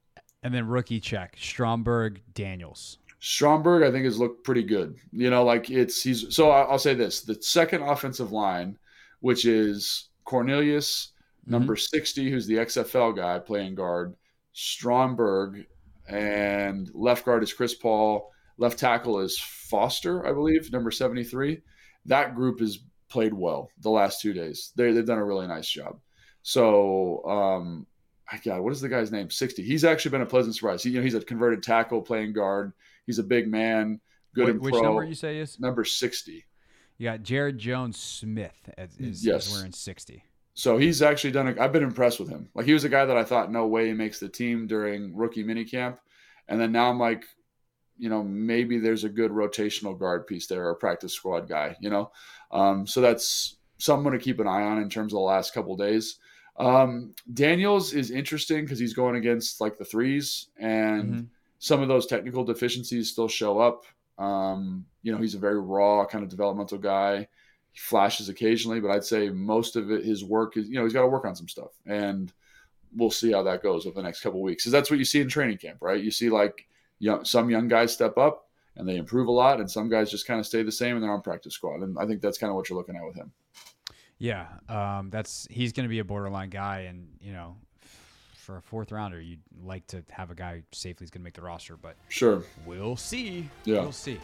and then rookie check Stromberg Daniels. Stromberg, I think, has looked pretty good. You know, like it's he's so I'll say this: the second offensive line, which is Cornelius, mm-hmm. number sixty, who's the XFL guy playing guard, Stromberg, and left guard is Chris Paul. Left tackle is Foster, I believe, number seventy three. That group has played well the last two days. They, they've done a really nice job. So, um, God, what is the guy's name? 60. He's actually been a pleasant surprise. He, you know, he's a converted tackle playing guard. He's a big man, good Wait, Which pro. number you say is? Number 60. You got Jared Jones Smith is, yes. is wearing 60. So he's actually done. A, I've been impressed with him. Like he was a guy that I thought, no way he makes the team during rookie minicamp, and then now I'm like, you know, maybe there's a good rotational guard piece there, or a practice squad guy. You know, um, so that's someone to keep an eye on in terms of the last couple days. Um, Daniels is interesting because he's going against like the threes, and mm-hmm. Some of those technical deficiencies still show up. Um, you know, he's a very raw kind of developmental guy. He flashes occasionally, but I'd say most of it, his work is, you know, he's got to work on some stuff, and we'll see how that goes over the next couple weeks. Because that's what you see in training camp, right? You see like young, some young guys step up and they improve a lot, and some guys just kind of stay the same and they're on practice squad. And I think that's kind of what you're looking at with him. Yeah, um, that's he's going to be a borderline guy, and you know, for a fourth rounder, you'd like to have a guy safely is going to make the roster, but sure, we'll see. Yeah, we'll see.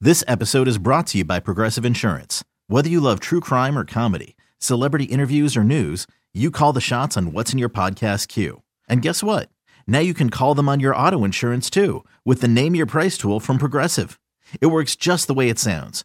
This episode is brought to you by Progressive Insurance. Whether you love true crime or comedy, celebrity interviews or news, you call the shots on what's in your podcast queue. And guess what? Now you can call them on your auto insurance too with the Name Your Price tool from Progressive. It works just the way it sounds.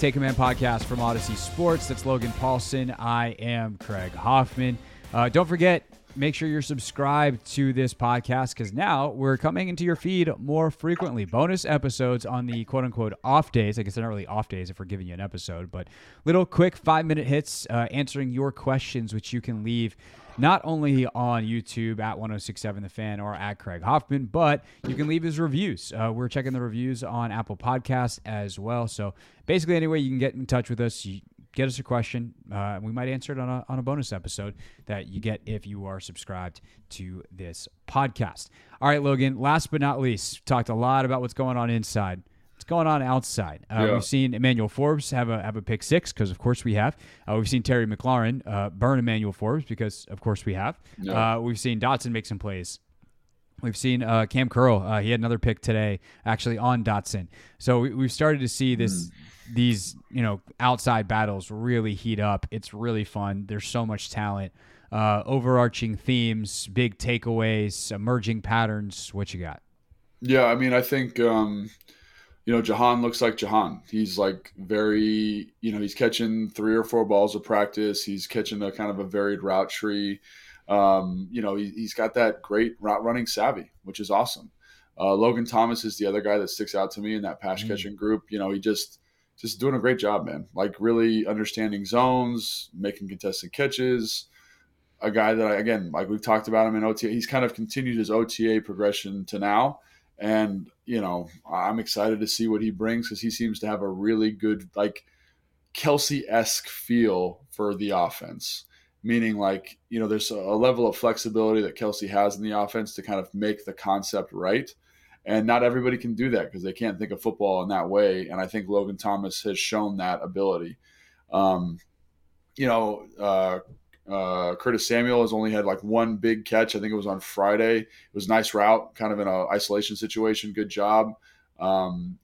Take Command podcast from Audacy Sports. That's Logan Paulsen. I am Craig Hoffman. Uh, don't forget, make sure you're subscribed to this podcast because now we're coming into your feed more frequently. Bonus episodes on the quote unquote off days. I guess they're not really off days if we're giving you an episode, but little quick five minute hits uh, answering your questions, which you can leave not only on YouTube at 1067 The Fan or at Craig Hoffman, but you can leave his reviews. Uh, we're checking the reviews on Apple Podcasts as well. So basically, any way you can get in touch with us, you get us a question. Uh, we might answer it on a, on a bonus episode that you get if you are subscribed to this podcast. All right, Logan, last but not least, talked a lot about what's going on inside going on outside. Uh, yeah. We've seen Emmanuel Forbes have a have a pick six because of course we have. Uh, we've seen Terry McLaurin uh, burn Emmanuel Forbes because of course we have. Yeah. Uh, we've seen Dotson make some plays. We've seen uh, Cam Curl. Uh, he had another pick today, actually on Dotson. So we, have started to see this, mm. these you know outside battles really heat up. It's really fun. There's so much talent, overarching themes, big takeaways, emerging patterns. What you got? Yeah, I mean, I think um, you know, Jahan looks like Jahan. He's like very, you know, he's catching three or four balls of practice. He's catching a kind of a varied route tree. Um, you know, he, has got that great route running savvy, which is awesome. Uh, Logan Thomas is the other guy that sticks out to me in that pass mm. catching group. You know, he just just doing a great job, man. Like really understanding zones, making contested catches. A guy that I again, like we've talked about him in OTA. He's kind of continued his OTA progression to now and you know I'm excited to see what he brings because he seems to have a really good like Kelce esque feel for the offense. Meaning, like you know, there's a level of flexibility that Kelce has in the offense to kind of make the concept right, And not everybody can do that because they can't think of football in that way. And I think Logan Thomas has shown that ability. Um, you know, uh, uh, Curtis Samuel has only had like one big catch. I think it was on Friday. It was nice route, kind of in an isolation situation. Good job. Um,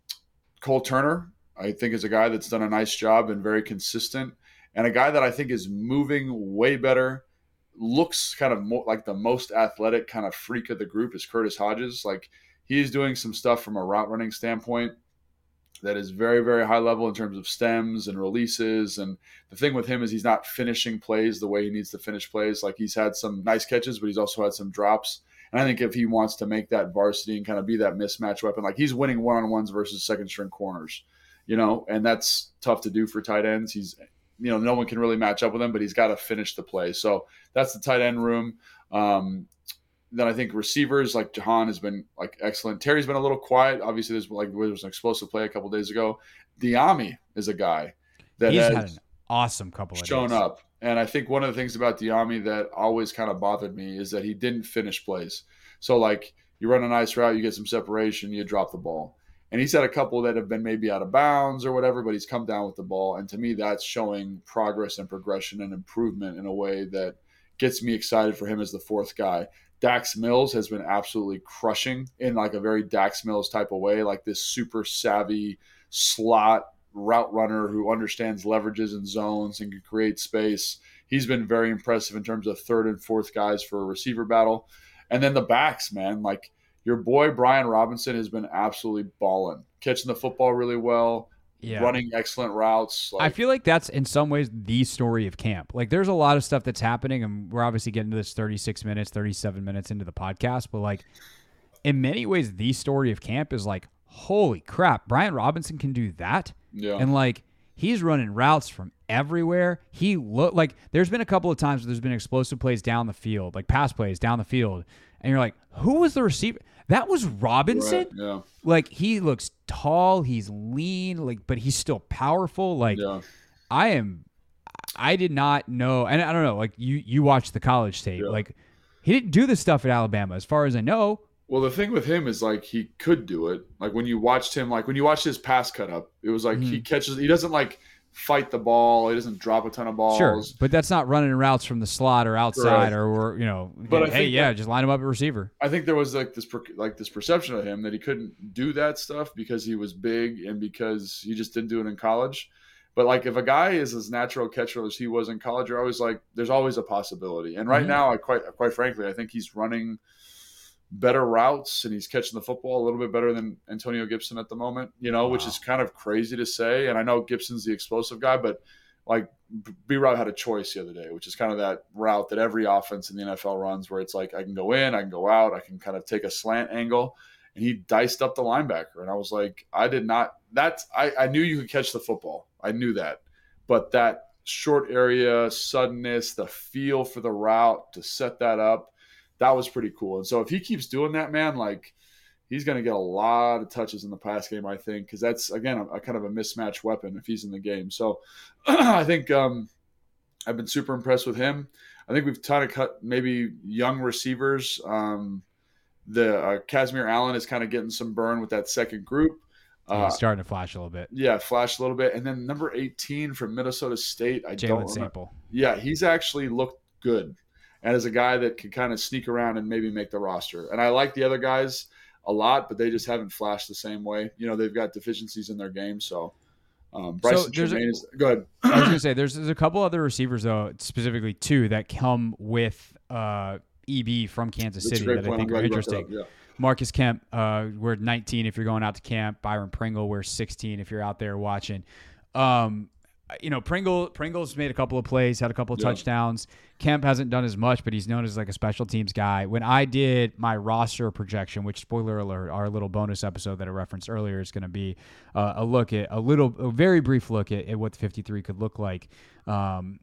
Cole Turner, I think, is a guy that's done a nice job and very consistent, and a guy that I think is moving way better. Looks kind of more like the most athletic kind of freak of the group is Curtis Hodges. Like he's doing some stuff from a route running standpoint that is very, very high level in terms of stems and releases. And the thing with him is he's not finishing plays the way he needs to finish plays. Like he's had some nice catches, but he's also had some drops. And I think if he wants to make that varsity and kind of be that mismatch weapon, like he's winning one on ones versus second string corners, you know, and that's tough to do for tight ends. He's, you know, no one can really match up with him, but he's got to finish the play. So that's the tight end room. Um, then I think receivers like Jahan has been like excellent. Terry's been a little quiet. Obviously, there's like there was an explosive play a couple days ago. Dyami is a guy that He's has had an awesome couple of shown days. up. And I think one of the things about Dyami that always kind of bothered me is that he didn't finish plays. So like you run a nice route, you get some separation, you drop the ball. And he's had a couple that have been maybe out of bounds or whatever, but he's come down with the ball. And to me, that's showing progress and progression and improvement in a way that gets me excited for him as the fourth guy. Dax Milne has been absolutely crushing in like a very Dax Milne type of way, like this super savvy slot route runner who understands leverages and zones and can create space. He's been very impressive in terms of third and fourth guys for a receiver battle. And then the backs, man, like your boy Brian Robinson has been absolutely balling, catching the football really well, Yeah. running excellent routes. I feel like that's in some ways the story of camp. Like there's a lot of stuff that's happening, and we're obviously getting to this 36 minutes, 37 minutes into the podcast, but like in many ways, the story of camp is like, holy crap, Brian Robinson can do that. Yeah. And like he's running routes from everywhere. He look like there's been a couple of times where there's been explosive plays down the field, like pass plays down the field, and you're like, who was the receiver? That was Robinson. Right, yeah. Like he looks tall, he's lean, like but he's still powerful. Like Yeah. I am I did not know and I don't know, like you you watched the college tape. Yeah. Like he didn't do this stuff at Alabama as far as I know. Well, the thing with him is like he could do it. Like when you watched him, like when you watched his pass cut up, it was like Mm-hmm. he catches. He doesn't like fight the ball. He doesn't drop a ton of balls. Sure, but that's not running routes from the slot or outside Correct. or, you know, But hey, yeah, that- just line him up at receiver. I think there was like this like this perception of him that he couldn't do that stuff because he was big and because he just didn't do it in college. But like if a guy is as natural catcher as he was in college, you're always like, there's always a possibility. And right Mhm. now, I quite quite frankly, I think he's running better routes and he's catching the football a little bit better than Antonio Gibson at the moment. You know, which is kind of crazy to say. And I know Gibson's the explosive guy, but like B Rob had a choice the other day, which is kind of that route that every offense in the NFL runs, where it's like I can go in, I can go out, I can kind of take a slant angle, and he diced up the linebacker, and I was like, I did not. That's I, I knew you could catch the football, I knew that, but that short area suddenness, the feel for the route to set that up, that was pretty cool. And so if he keeps doing that, man, like he's going to get a lot of touches in the pass game, I think, because that's again a, a kind of a mismatch weapon if he's in the game. So I think um, I've been super impressed with him. I think we've kind of cut maybe young receivers. Um, the uh, Kazmeir Allen is kind of getting some burn with that second group. Uh, He's starting to flash a little bit. yeah, flash a little bit, and then number eighteen from Minnesota State. I don't Jalen Sample. yeah, he's actually looked good, and as a guy that can kind of sneak around and maybe make the roster. And I like the other guys a lot, but they just haven't flashed the same way. You know, they've got deficiencies in their game. So, um, Brycen there's a- is go ahead. I was gonna say there's, there's a couple other receivers though, specifically two that come with uh, EB from Kansas That's City that I point. think I'm are glad you brought that interesting. yeah. Marcus Kemp, uh, we're 19 if you're going out to camp. Byron Pringle, we're 16 if you're out there watching. Um, you know, Pringle Pringle's made a couple of plays, had a couple of Yeah. touchdowns. Kemp hasn't done as much, but he's known as like a special teams guy. When I did my roster projection, which spoiler alert, our little bonus episode that I referenced earlier is going to be uh, a look at a little, a very brief look at, at what the 53 could look like. Um,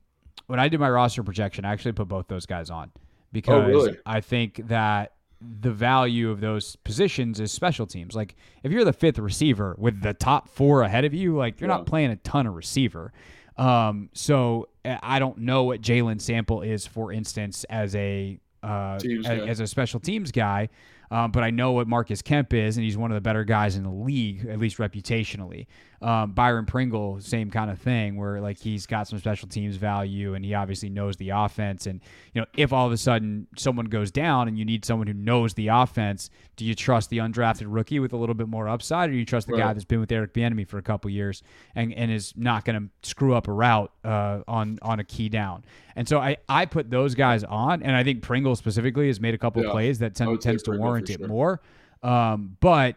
when I did my roster projection, I actually put both those guys on because really? I think that the value of those positions is special teams. Like if you're the fifth receiver with the top four ahead of you, like you're Yeah. not playing a ton of receiver. Um, so uh, I don't know what Jalen Sample is, for instance, as a uh, as, as a special teams guy. Um, but I know what Marcus Kemp is, and he's one of the better guys in the league, at least reputationally. Um, Byron Pringle, same kind of thing, where like he's got some special teams value, and he obviously knows the offense. And you know, if all of a sudden someone goes down and you need someone who knows the offense, do you trust the undrafted rookie with a little bit more upside, or do you trust the right. guy that's been with Eric Bieniemy for a couple years and, and is not going to screw up a route uh, on on a key down? And so I, I put those guys on, and I think Pringle specifically has made a couple yeah, plays that tend, tends to warrant it more. Um, but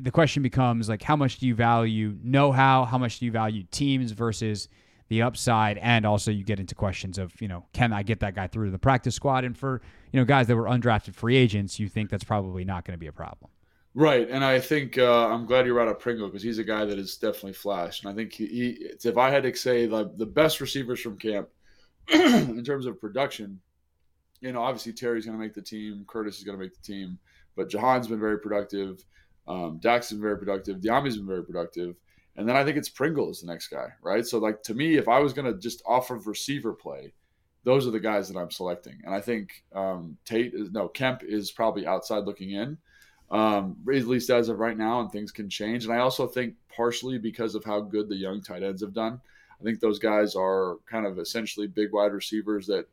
the question becomes like, how much do you value know-how? How much do you value teams versus the upside? And also, you get into questions of, you know, can I get that guy through to the practice squad? And for you know guys that were undrafted free agents, you think that's probably not going to be a problem. Right, and I think uh, I'm glad you brought up Pringle because he's a guy that has definitely flashed, and I think he, he if I had to say the, the best receivers from camp in terms of production, you know, obviously Terry's going to make the team, Curtis is going to make the team, but Jahan's been very productive, um, Dax has been very productive, Dyami's been very productive, and then I think it's Pringle is the next guy, right? So like to me, if I was going to just offer receiver play, those are the guys that I'm selecting, and I think um, Tate is no Kemp is probably outside looking in. Um, at least as of right now, and things can change. And I also think partially because of how good the young tight ends have done, I think those guys are kind of essentially big wide receivers that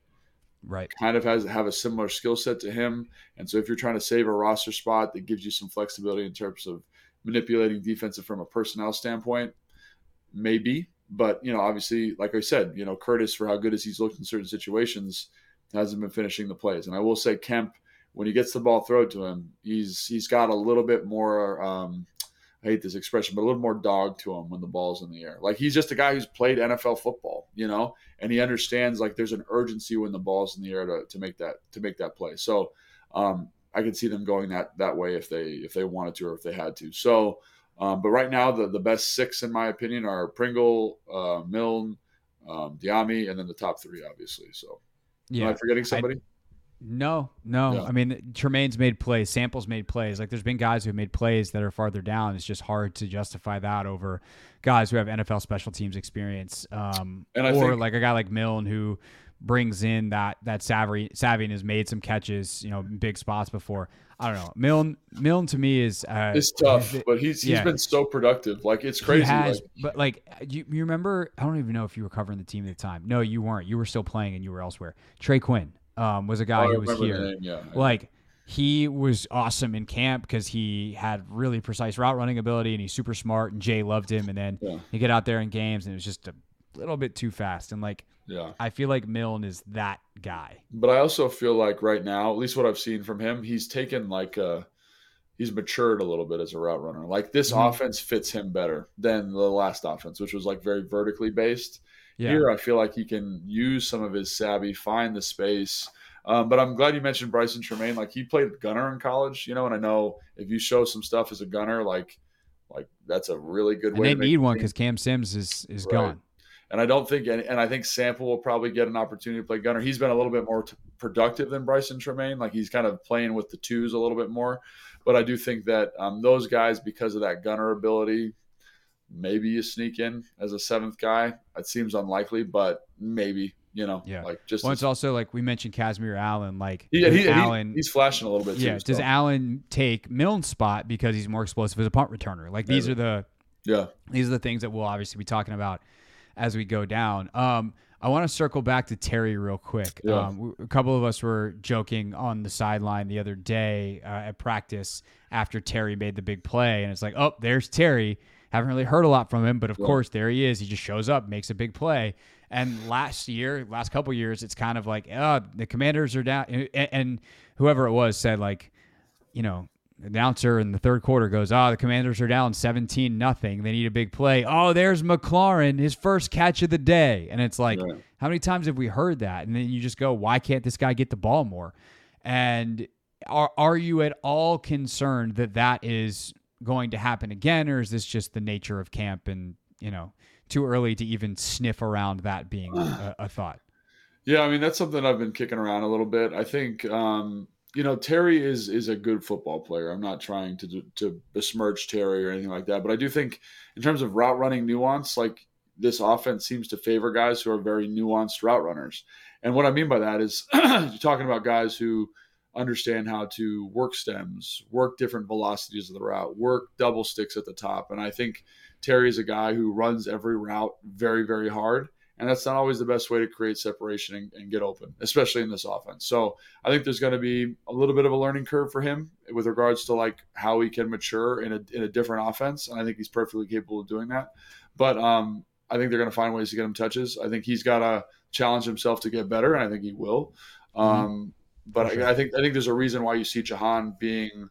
right kind of has have a similar skill set to him. And so if you're trying to save a roster spot that gives you some flexibility in terms of manipulating defensive from a personnel standpoint, maybe. But you know, obviously, like I said, you know, Curtis for how good as he's looked in certain situations hasn't been finishing the plays. And I will say Kemp, when he gets the ball thrown to him, he's he's got a little bit more um, I hate this expression, but a little more dog to him when the ball's in the air. Like he's just a guy who's played NFL football, you know, and he understands like there's an urgency when the ball's in the air to, to make that to make that play. So um, I could see them going that that way if they if they wanted to or if they had to. So, um, but right now the the best six in my opinion are Pringle, uh, Milne, um, Dyami, and then the top three obviously. So, yeah, am I forgetting somebody? I, no, no. I mean, Tremayne's made plays. Samples made plays. Like, there's been guys who have made plays that are farther down. It's just hard to justify that over guys who have NFL special teams experience. Um, or think, like a guy like Milne who brings in that that savvy savvy and has made some catches, you know, big spots before. I don't know. Milne Milne to me is uh, it's tough, but he's he's yeah. been so productive. Like it's crazy. Has, like, but like you, you remember? I don't even know if you were covering the team at the time. No, you weren't. You were still playing and you were elsewhere. Trey Quinn um, was a guy oh, who was here. Yeah, like he was awesome in camp because he had really precise route running ability and he's super smart and Jay loved him. And then yeah. you get out there in games and it was just a little bit too fast. And like, yeah, I feel like Milne is that guy. But I also feel like right now, at least what I've seen from him, he's taken like a, uh, he's matured a little bit as a route runner. Like this mm-hmm. offense fits him better than the last offense, which was like very vertically based. Yeah. Here, I feel like he can use some of his savvy, find the space. Um, but I'm glad you mentioned Brycen Tremayne. Like he played gunner in college, you know, and I know if you show some stuff as a gunner, like like that's a really good and way. They need one because Cam Sims is is right. gone. And I don't think, and, and, I think Sample will probably get an opportunity to play gunner. He's been a little bit more t- productive than Brycen Tremayne. Like he's kind of playing with the twos a little bit more. But I do think that um, those guys, because of that gunner ability, maybe you sneak in as a seventh guy. It seems unlikely, but maybe you know, yeah. like just well, it's also like we mentioned Kazmeir Allen, like yeah, he, Allen, he, he's flashing a little bit. Yeah, too, does so. Allen take Milne's spot because he's more explosive as a punt returner? Like these are the yeah these are the things that we'll obviously be talking about as we go down. Um, I want to circle back to Terry real quick. Yeah. Um, a couple of us were joking on the sideline the other day uh, at practice after Terry made the big play, and it's like, oh, there's Terry. Haven't really heard a lot from him, but of yeah. course there he is. He just shows up, makes a big play. And last year, last couple years, it's kind of like, oh, the Commanders are down, and, and whoever it was said like, you know, announcer in the third quarter goes, "Oh, the Commanders are down 17 nothing. They need a big play. Oh, there's McLaurin, his first catch of the day." And it's like, yeah. how many times have we heard that? And then you just go, "Why can't this guy get the ball more?" And are are you at all concerned that that is going to happen again, or is this just the nature of camp and you know too early to even sniff around that being a, a thought? Yeah, I mean that's something I've been kicking around a little bit. I think um, you know Terry is is a good football player. I'm not trying to to besmirch Terry or anything like that, but I do think in terms of route running nuance, like this offense seems to favor guys who are very nuanced route runners. And what I mean by that is you're talking about guys who understand how to work stems, work different velocities of the route, work double sticks at the top. And I think Terry is a guy who runs every route very, very hard. And that's not always the best way to create separation and, and get open, especially in this offense. So I think there's going to be a little bit of a learning curve for him with regards to like how he can mature in a, in a different offense. And I think he's perfectly capable of doing that. But um, I think they're going to find ways to get him touches. I think he's got to challenge himself to get better, and I think he will. Mm-hmm. Um, but sure. I, I, think I think there's a reason why you see Jahan being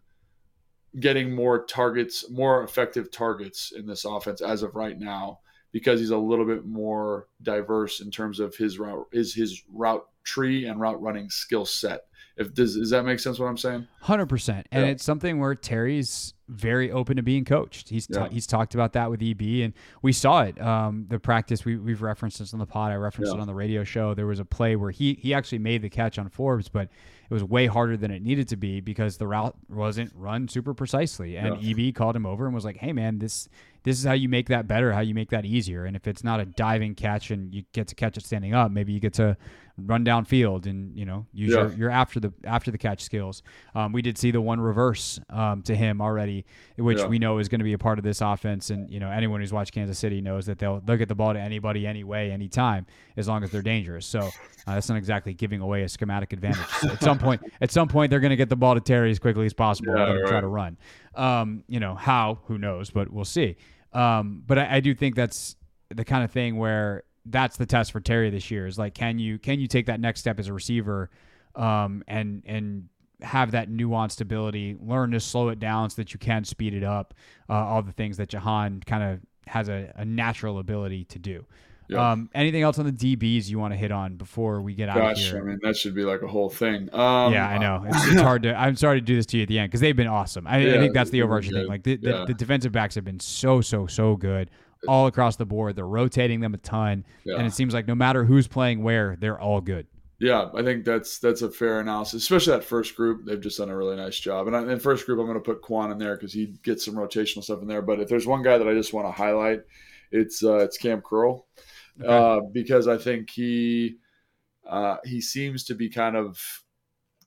getting more targets, more effective targets in this offense as of right now, because he's a little bit more diverse in terms of his route is his route tree and route running skill set. If does does that make sense? What I'm saying? Hundred percent, and yeah. it's something where Terry's very open to being coached. He's yeah. he's talked about that with EB, and we saw it. Um, the practice we we've referenced this on the pod. I referenced yeah. it on the radio show. There was a play where he he actually made the catch on Forbes, but it was way harder than it needed to be because the route wasn't run super precisely. And yeah. EB called him over and was like, "Hey man, this this is how you make that better, how you make that easier. And if it's not a diving catch and you get to catch it standing up, maybe you get to run downfield and you know use yeah. your, your after the after the catch skills. Um, we did see the one reverse um, to him already, which yeah. we know is going to be a part of this offense. And you know anyone who's watched Kansas City knows that they'll they'll get the ball to anybody, anyway, anytime, as long as they're dangerous. So uh, that's not exactly giving away a schematic advantage. So at some point, at some point, they're going to get the ball to Terry as quickly as possible yeah, and right. try to run. Um, you know how? Who knows? But we'll see. Um, but I, I do think that's the kind of thing where that's the test for Terry this year is like can you can you take that next step as a receiver um, and and have that nuanced ability, learn to slow it down so that you can speed it up. Uh, all the things that Jahan kind of has a, a, natural ability to do. Yeah. Um, anything else on the DBs you want to hit on before we get out Gosh, of here? I mean, that should be like a whole thing. Um, yeah, I know. It's, it's, hard to. I'm sorry to do this to you at the end because they've been awesome. I, yeah, I think that's the overarching thing. Like the, the, yeah. the, defensive backs have been so so so good all across the board. They're rotating them a ton, yeah. and it seems like no matter who's playing where, they're all good. Yeah, I think that's that's a fair analysis, especially that first group. They've just done a really nice job. And in first group, I'm going to put Kwon in there because he gets some rotational stuff in there. But if there's one guy that I just want to highlight, it's uh, it's Cam Curl okay. uh, because I think he uh, he seems to be kind of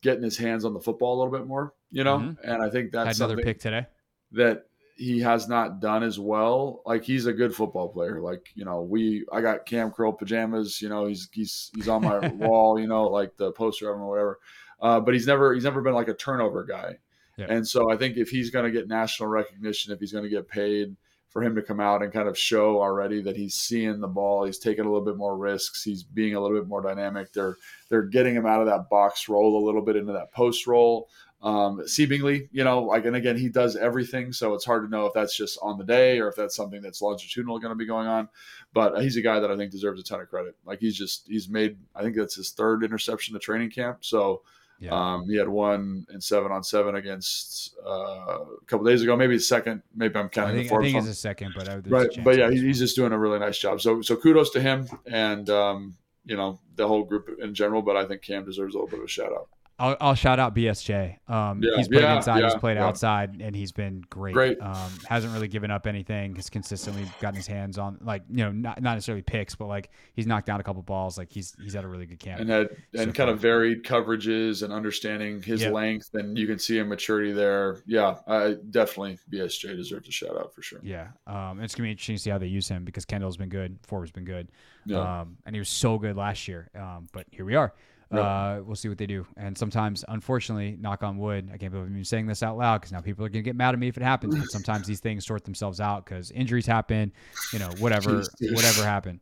getting his hands on the football a little bit more, you know. Mm-hmm. And I think that's Had another pick today that he has not done as well. Like he's a good football player. Like you know, we I got Cam Curl pajamas. You know, he's he's he's on my wall. You know, like the poster of him or whatever. Uh, but he's never he's never been like a turnover guy. Yeah. And so I think if he's going to get national recognition, if he's going to get paid for him to come out and kind of show already that he's seeing the ball, he's taking a little bit more risks, he's being a little bit more dynamic. They're they're getting him out of that box roll a little bit into that post roll um, seemingly, you know, like, and again, he does everything. So it's hard to know if that's just on the day or if that's something that's longitudinal going to be going on. But he's a guy that I think deserves a ton of credit. Like he's just, he's made, I think that's his third interception to training camp. So yeah. um, he had one in seven on seven against uh, a couple days ago, maybe a second, maybe I'm counting I think, the I think it's a second, but right. But yeah, he's just doing a really nice job. So, so kudos to him and, um, you know, the whole group in general, but I think Cam deserves a little bit of a shout out. I'll, I'll, shout out BSJ. Um, yeah, he's played yeah, inside, yeah, he's played outside, and he's been great. Great. Um, hasn't really given up anything. Has consistently gotten his hands on, like you know, not, not necessarily picks, but like he's knocked down a couple balls. Like he's he's had a really good camp and had and so kind far. of varied coverages and understanding his yep. length, and you can see a maturity there. Yeah, I definitely BSJ deserves a shout out for sure. Yeah, um, it's gonna be interesting to see how they use him because Kendall's been good, Forbes been good, yeah. um, and he was so good last year. Um, but here we are. Uh, we'll see what they do. And sometimes, unfortunately, knock on wood, I can't believe I'm saying this out loud because now people are going to get mad at me if it happens. But sometimes these things sort themselves out because injuries happen, you know, whatever, whatever happened.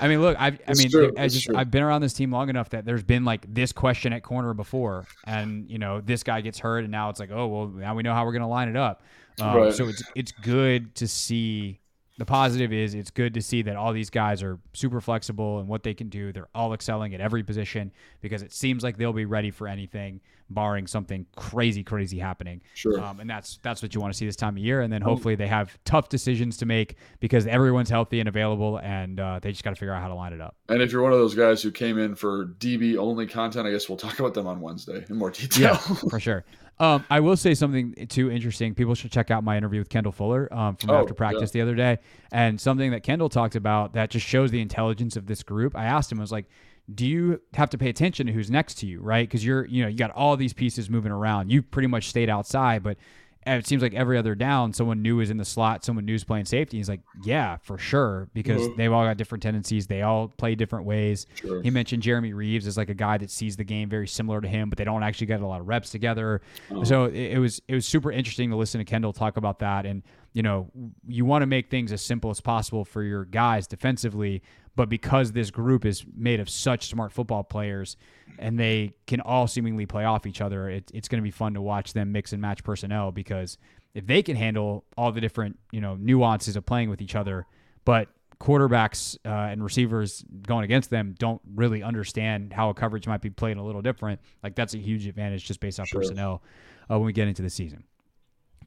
I mean, look, I've, I mean, true. I just, I've been around this team long enough that there's been like this question at corner before, and you know, this guy gets hurt, and now it's like, oh, well, now we know how we're going to line it up. Um, right. So it's it's good to see the positive is it's good to see that all these guys are super flexible and what they can do. They're all excelling at every position because it seems like they'll be ready for anything, barring something crazy, crazy happening. Sure. Um, and that's that's what you want to see this time of year. And then hopefully they have tough decisions to make because everyone's healthy and available, and uh, they just got to figure out how to line it up. And if you're one of those guys who came in for DB only content, I guess we'll talk about them on Wednesday in more detail. Yeah, for sure. Um, I will say something too interesting. People should check out my interview with Kendall Fuller um, from oh, after practice yeah. the other day, and something that Kendall talked about that just shows the intelligence of this group. I asked him, I was like, do you have to pay attention to who's next to you, right? Because you're, you know, you got all these pieces moving around. You pretty much stayed outside, but it seems like every other down, someone new is in the slot, someone new is playing safety. He's like, yeah, for sure, because mm-hmm. they've all got different tendencies. They all play different ways. Sure. He mentioned Jeremy Reaves as like a guy that sees the game very similar to him, but they don't actually get a lot of reps together. Oh. So it, it was it was super interesting to listen to Kendall talk about that. And you know, you want to make things as simple as possible for your guys defensively, but because this group is made of such smart football players and they can all seemingly play off each other, it, it's going to be fun to watch them mix and match personnel because if they can handle all the different, you know, nuances of playing with each other, but quarterbacks uh, and receivers going against them don't really understand how a coverage might be played a little different. Like that's a huge advantage just based off sure. personnel uh, when we get into the season.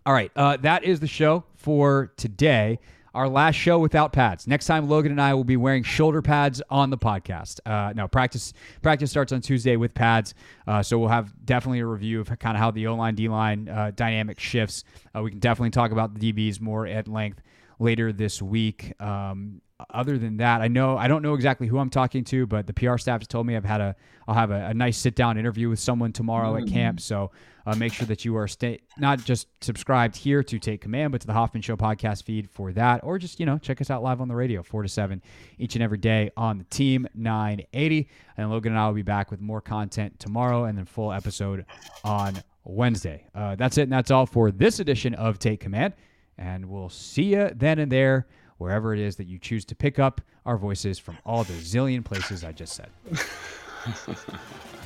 All right, uh, that is the show for today our last show without pads. Next time, Logan and I will be wearing shoulder pads on the podcast. Uh, no, practice practice starts on Tuesday with pads, uh, so we'll have definitely a review of kind of how the O line D line uh, dynamic shifts. Uh, we can definitely talk about the DBs more at length later this week. Um, other than that, I know I don't know exactly who I'm talking to, but the PR staff has told me I've had a I'll have a, a nice sit down interview with someone tomorrow mm-hmm. at camp. So uh, make sure that you are stay not just subscribed here to Take Command, but to the Hoffman Show podcast feed for that, or just you know check us out live on the radio, four to seven each and every day on the Team 980. And Logan and I will be back with more content tomorrow, and then full episode on Wednesday. Uh, that's it, and that's all for this edition of Take Command. And we'll see you then and there, wherever it is that you choose to pick up our voices from all the zillion places I just said.